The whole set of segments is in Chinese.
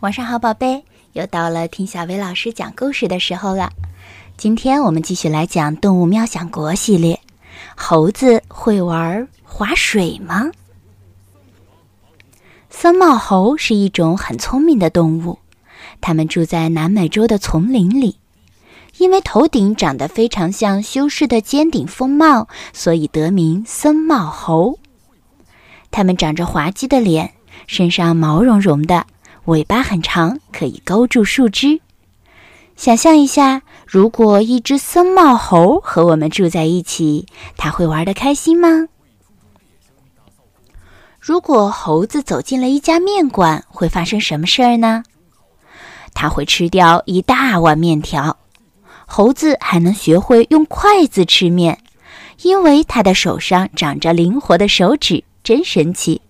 晚上好，宝贝，又到了听小薇老师讲故事的时候了。今天我们继续来讲《动物妙想国》系列。猴子会玩划水吗？僧帽猴是一种很聪明的动物，它们住在南美洲的丛林里。因为头顶长得非常像修士的尖顶风帽，所以得名僧帽猴。它们长着滑稽的脸，身上毛茸茸的。尾巴很长，可以勾住树枝。想象一下，如果一只僧帽猴和我们住在一起，它会玩得开心吗？如果猴子走进了一家面馆，会发生什么事儿呢？它会吃掉一大碗面条。猴子还能学会用筷子吃面，因为它的手上长着灵活的手指，真神奇。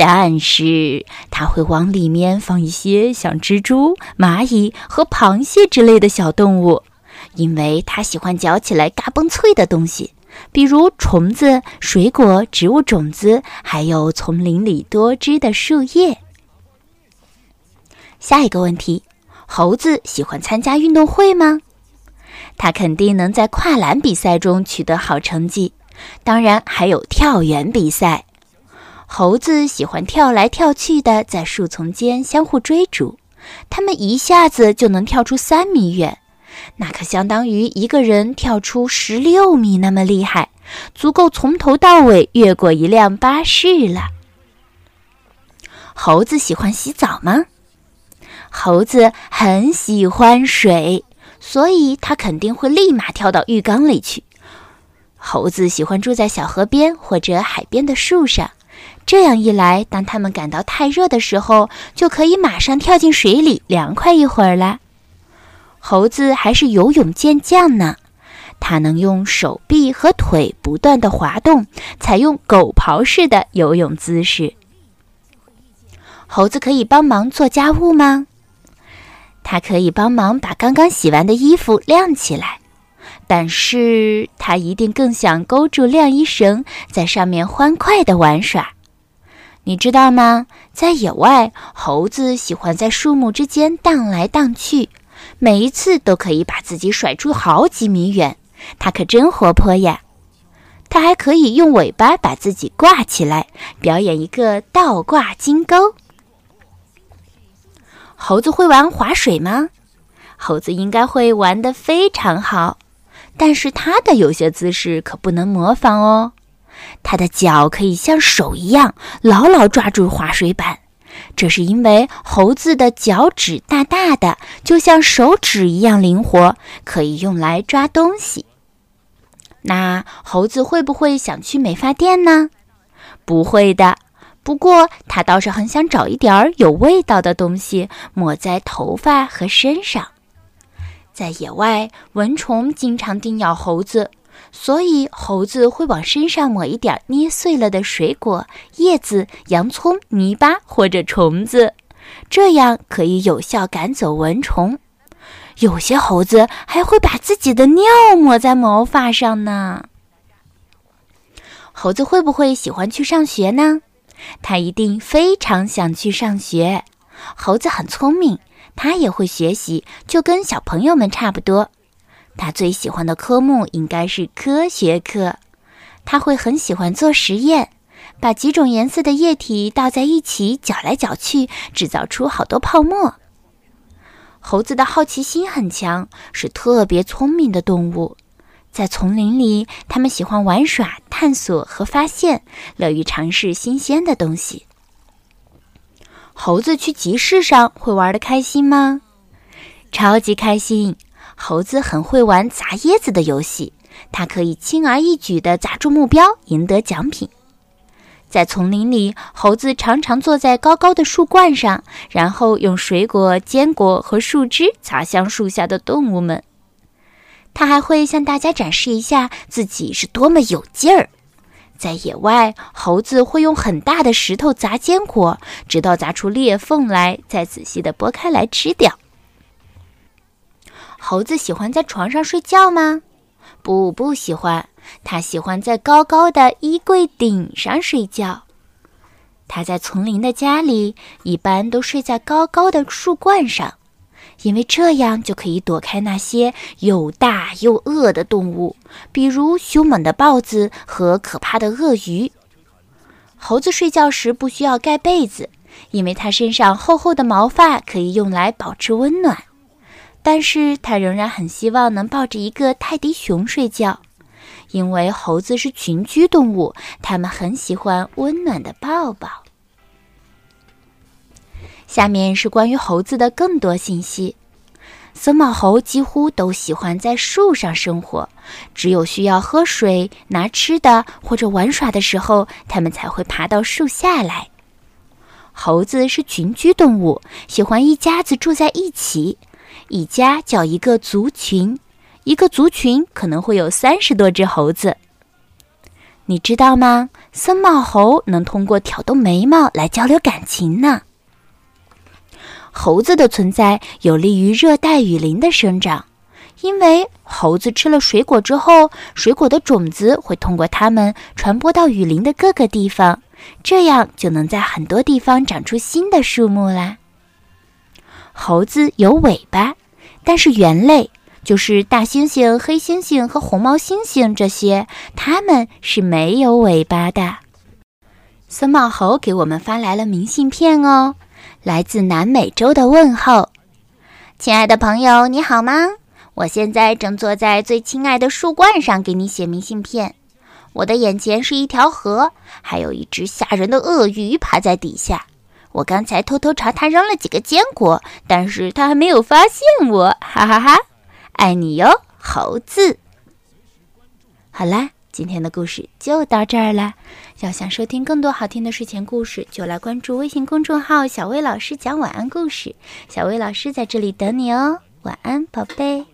但是它会往里面放一些像蜘蛛、蚂蚁和螃蟹之类的小动物，因为它喜欢嚼起来嘎嘣脆的东西，比如虫子、水果、植物种子，还有丛林里多汁的树叶。下一个问题：猴子喜欢参加运动会吗？它肯定能在跨栏比赛中取得好成绩，当然还有跳远比赛。猴子喜欢跳来跳去的，在树丛间相互追逐。它们一下子就能跳出三米远，那可相当于一个人跳出十六米那么厉害，足够从头到尾越过一辆巴士了。猴子喜欢洗澡吗？猴子很喜欢水，所以它肯定会立马跳到浴缸里去。猴子喜欢住在小河边或者海边的树上。这样一来，当他们感到太热的时候，就可以马上跳进水里凉快一会儿了。猴子还是游泳健将呢，它能用手臂和腿不断的滑动，采用狗刨式的游泳姿势。猴子可以帮忙做家务吗？它可以帮忙把刚刚洗完的衣服晾起来，但是它一定更想勾住晾衣绳，在上面欢快的玩耍。你知道吗？在野外，猴子喜欢在树木之间荡来荡去，每一次都可以把自己甩出好几米远。它可真活泼呀！它还可以用尾巴把自己挂起来，表演一个倒挂金钩。猴子会玩划水吗？猴子应该会玩得非常好，但是它的有些姿势可不能模仿哦。它的脚可以像手一样牢牢抓住滑水板，这是因为猴子的脚趾大大的，就像手指一样灵活，可以用来抓东西。那猴子会不会想去美发店呢？不会的，不过它倒是很想找一点儿有味道的东西抹在头发和身上。在野外，蚊虫经常叮咬猴子。所以，猴子会往身上抹一点捏碎了的水果、叶子、洋葱、泥巴或者虫子，这样可以有效赶走蚊虫。有些猴子还会把自己的尿抹在毛发上呢。猴子会不会喜欢去上学呢？它一定非常想去上学。猴子很聪明，它也会学习，就跟小朋友们差不多。他最喜欢的科目应该是科学课，他会很喜欢做实验，把几种颜色的液体倒在一起搅来搅去，制造出好多泡沫。猴子的好奇心很强，是特别聪明的动物。在丛林里，他们喜欢玩耍、探索和发现，乐于尝试新鲜的东西。猴子去集市上会玩得开心吗？超级开心！猴子很会玩砸椰子的游戏，它可以轻而易举地砸中目标，赢得奖品。在丛林里，猴子常常坐在高高的树冠上，然后用水果、坚果和树枝砸向树下的动物们。它还会向大家展示一下自己是多么有劲儿。在野外，猴子会用很大的石头砸坚果，直到砸出裂缝来，再仔细地剥开来吃掉。猴子喜欢在床上睡觉吗？不，不喜欢。它喜欢在高高的衣柜顶上睡觉。它在丛林的家里一般都睡在高高的树冠上，因为这样就可以躲开那些又大又饿的动物，比如凶猛的豹子和可怕的鳄鱼。猴子睡觉时不需要盖被子，因为它身上厚厚的毛发可以用来保持温暖。但是他仍然很希望能抱着一个泰迪熊睡觉，因为猴子是群居动物，它们很喜欢温暖的抱抱。下面是关于猴子的更多信息。森马猴几乎都喜欢在树上生活，只有需要喝水、拿吃的或者玩耍的时候，它们才会爬到树下来。猴子是群居动物，喜欢一家子住在一起，一家叫一个族群，一个族群可能会有三十多只猴子。你知道吗？森茂猴能通过挑动眉毛来交流感情呢。猴子的存在有利于热带雨林的生长，因为猴子吃了水果之后，水果的种子会通过它们传播到雨林的各个地方，这样就能在很多地方长出新的树木啦。猴子有尾巴，但是猿类，就是大猩猩、黑猩猩和红毛猩猩这些，它们是没有尾巴的。森茂猴给我们发来了明信片哦。来自南美洲的问候，亲爱的朋友，你好吗？我现在正坐在最亲爱的树冠上给你写明信片。我的眼前是一条河，还有一只吓人的鳄鱼趴在底下。我刚才偷偷朝他扔了几个坚果，但是他还没有发现我，哈哈哈！爱你哟，猴子。好啦。今天的故事就到这儿了。要想收听更多好听的睡前故事，就来关注微信公众号“小薇老师讲晚安故事”。小薇老师在这里等你哦，晚安，宝贝。